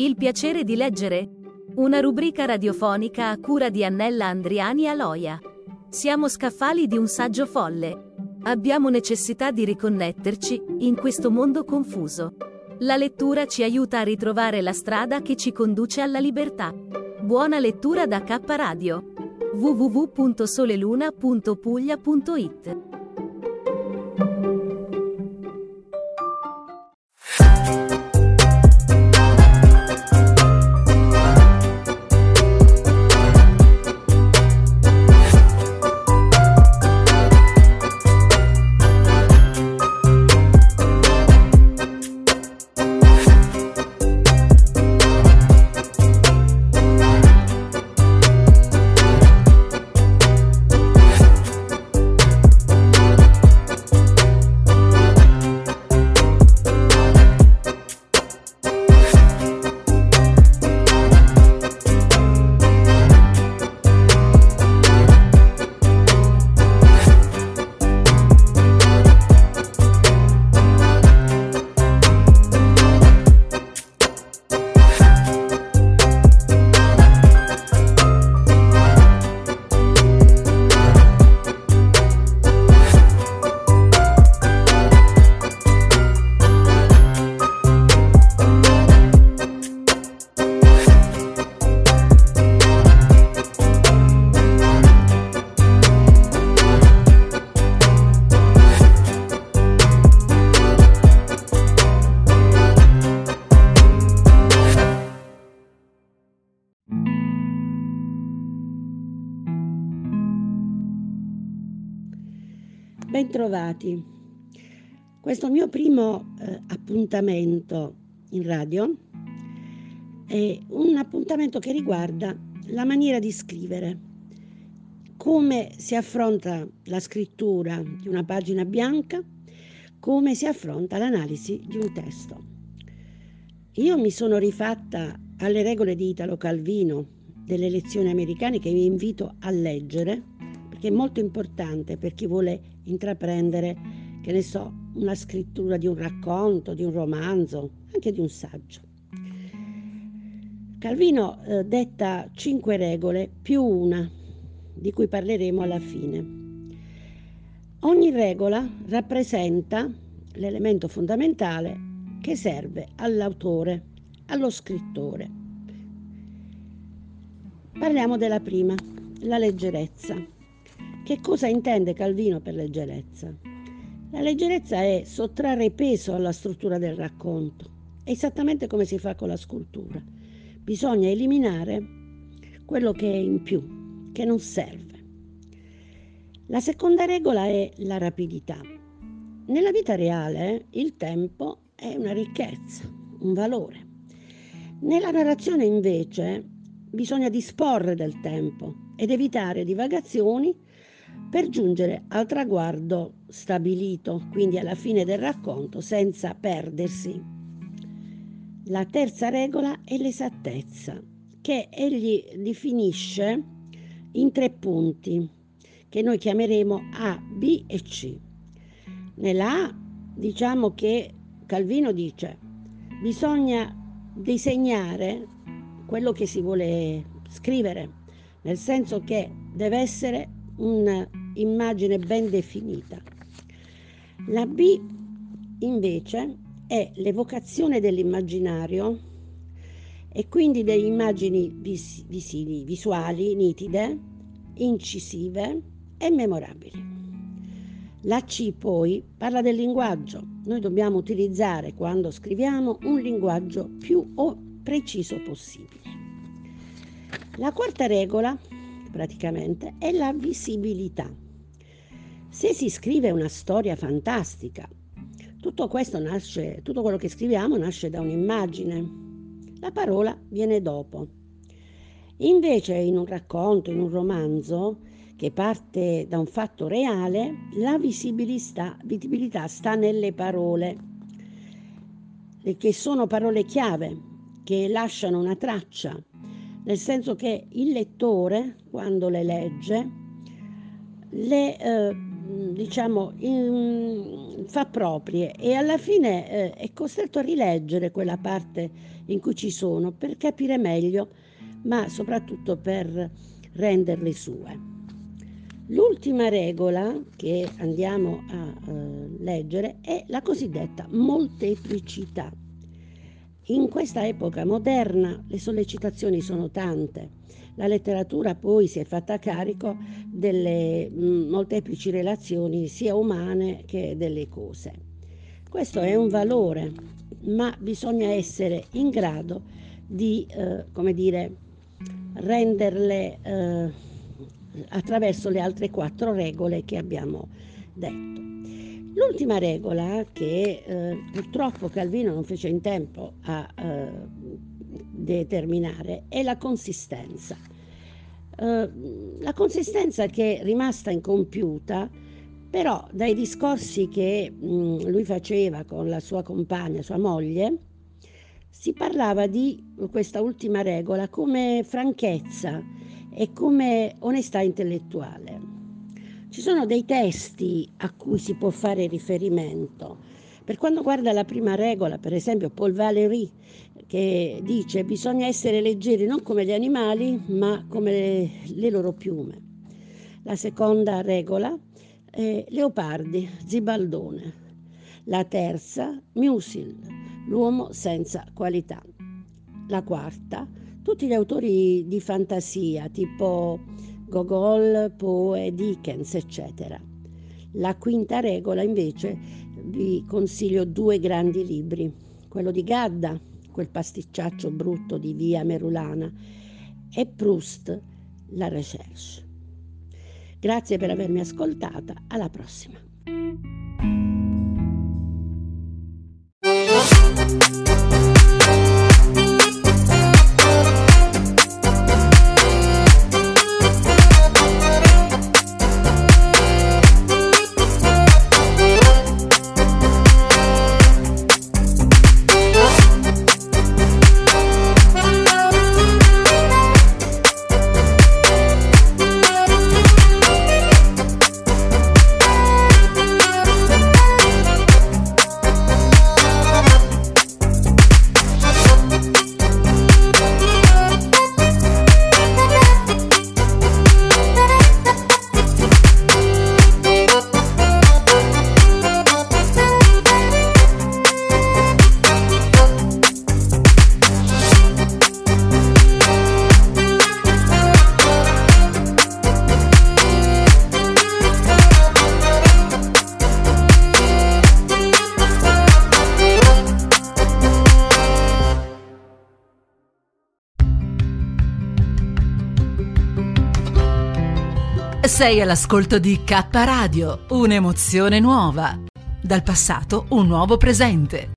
Il piacere di leggere? Una rubrica radiofonica a cura di Annella Andriani Aloia. Siamo scaffali di un saggio folle. Abbiamo necessità di riconnetterci in questo mondo confuso. La lettura ci aiuta a ritrovare la strada che ci conduce alla libertà. Buona lettura da K Radio. www.soleluna.puglia.it Bentrovati. Questo mio primo eh, appuntamento in radio è un appuntamento che riguarda la maniera di scrivere, come si affronta la scrittura di una pagina bianca, come si affronta l'analisi di un testo. Io mi sono rifatta alle regole di Italo Calvino delle lezioni americane che vi invito a leggere che è molto importante per chi vuole intraprendere, che ne so, una scrittura di un racconto, di un romanzo, anche di un saggio. Calvino eh, detta cinque regole più una, di cui parleremo alla fine. Ogni regola rappresenta l'elemento fondamentale che serve all'autore, allo scrittore. Parliamo della prima, la leggerezza. Che cosa intende Calvino per leggerezza? La leggerezza è sottrarre peso alla struttura del racconto, è esattamente come si fa con la scultura. Bisogna eliminare quello che è in più, che non serve. La seconda regola è la rapidità. Nella vita reale il tempo è una ricchezza, un valore. Nella narrazione invece bisogna disporre del tempo ed evitare divagazioni per giungere al traguardo stabilito, quindi alla fine del racconto, senza perdersi. La terza regola è l'esattezza, che egli definisce in tre punti, che noi chiameremo A, B e C. Nella A diciamo che Calvino dice bisogna disegnare quello che si vuole scrivere, nel senso che deve essere un'immagine ben definita. La B invece è l'evocazione dell'immaginario e quindi delle immagini vis- visili, visuali, nitide, incisive e memorabili. La C poi parla del linguaggio. Noi dobbiamo utilizzare quando scriviamo un linguaggio più preciso possibile. La quarta regola praticamente è la visibilità. Se si scrive una storia fantastica, tutto questo nasce, tutto quello che scriviamo nasce da un'immagine. La parola viene dopo. Invece in un racconto, in un romanzo che parte da un fatto reale, la visibilità, visibilità sta nelle parole, che sono parole chiave, che lasciano una traccia, nel senso che il lettore, quando le legge, le, eh, diciamo, in, fa proprie e alla fine eh, è costretto a rileggere quella parte in cui ci sono per capire meglio, ma soprattutto per renderle sue. L'ultima regola che andiamo a eh, leggere è la cosiddetta molteplicità. In questa epoca moderna le sollecitazioni sono tante. La letteratura poi si è fatta carico delle mm, molteplici relazioni sia umane che delle cose. Questo è un valore, ma bisogna essere in grado di, eh, come dire, renderle eh, attraverso le altre quattro regole che abbiamo detto. L'ultima regola che eh, purtroppo Calvino non fece in tempo a eh, determinare è la consistenza. Eh, la consistenza che è rimasta incompiuta, però dai discorsi che mh, mm, lui faceva con la sua compagna, sua moglie, si parlava di questa ultima regola come franchezza e come onestà intellettuale. Ci sono dei testi a cui si può fare riferimento. Per quanto riguarda la prima regola, per esempio Paul Valéry, che dice bisogna essere leggeri non come gli animali, ma come le, le loro piume. La seconda regola è Leopardi, Zibaldone. La terza, Musil, l'uomo senza qualità. La quarta, tutti gli autori di fantasia, tipo Gogol, Poe, Dickens, eccetera. La quinta regola invece vi consiglio due grandi libri, quello di Gadda, quel pasticciaccio brutto di Via Merulana, e Proust, La Recherche. Grazie per avermi ascoltata, alla prossima. Sei all'ascolto di K Radio, un'emozione nuova. Dal passato un nuovo presente.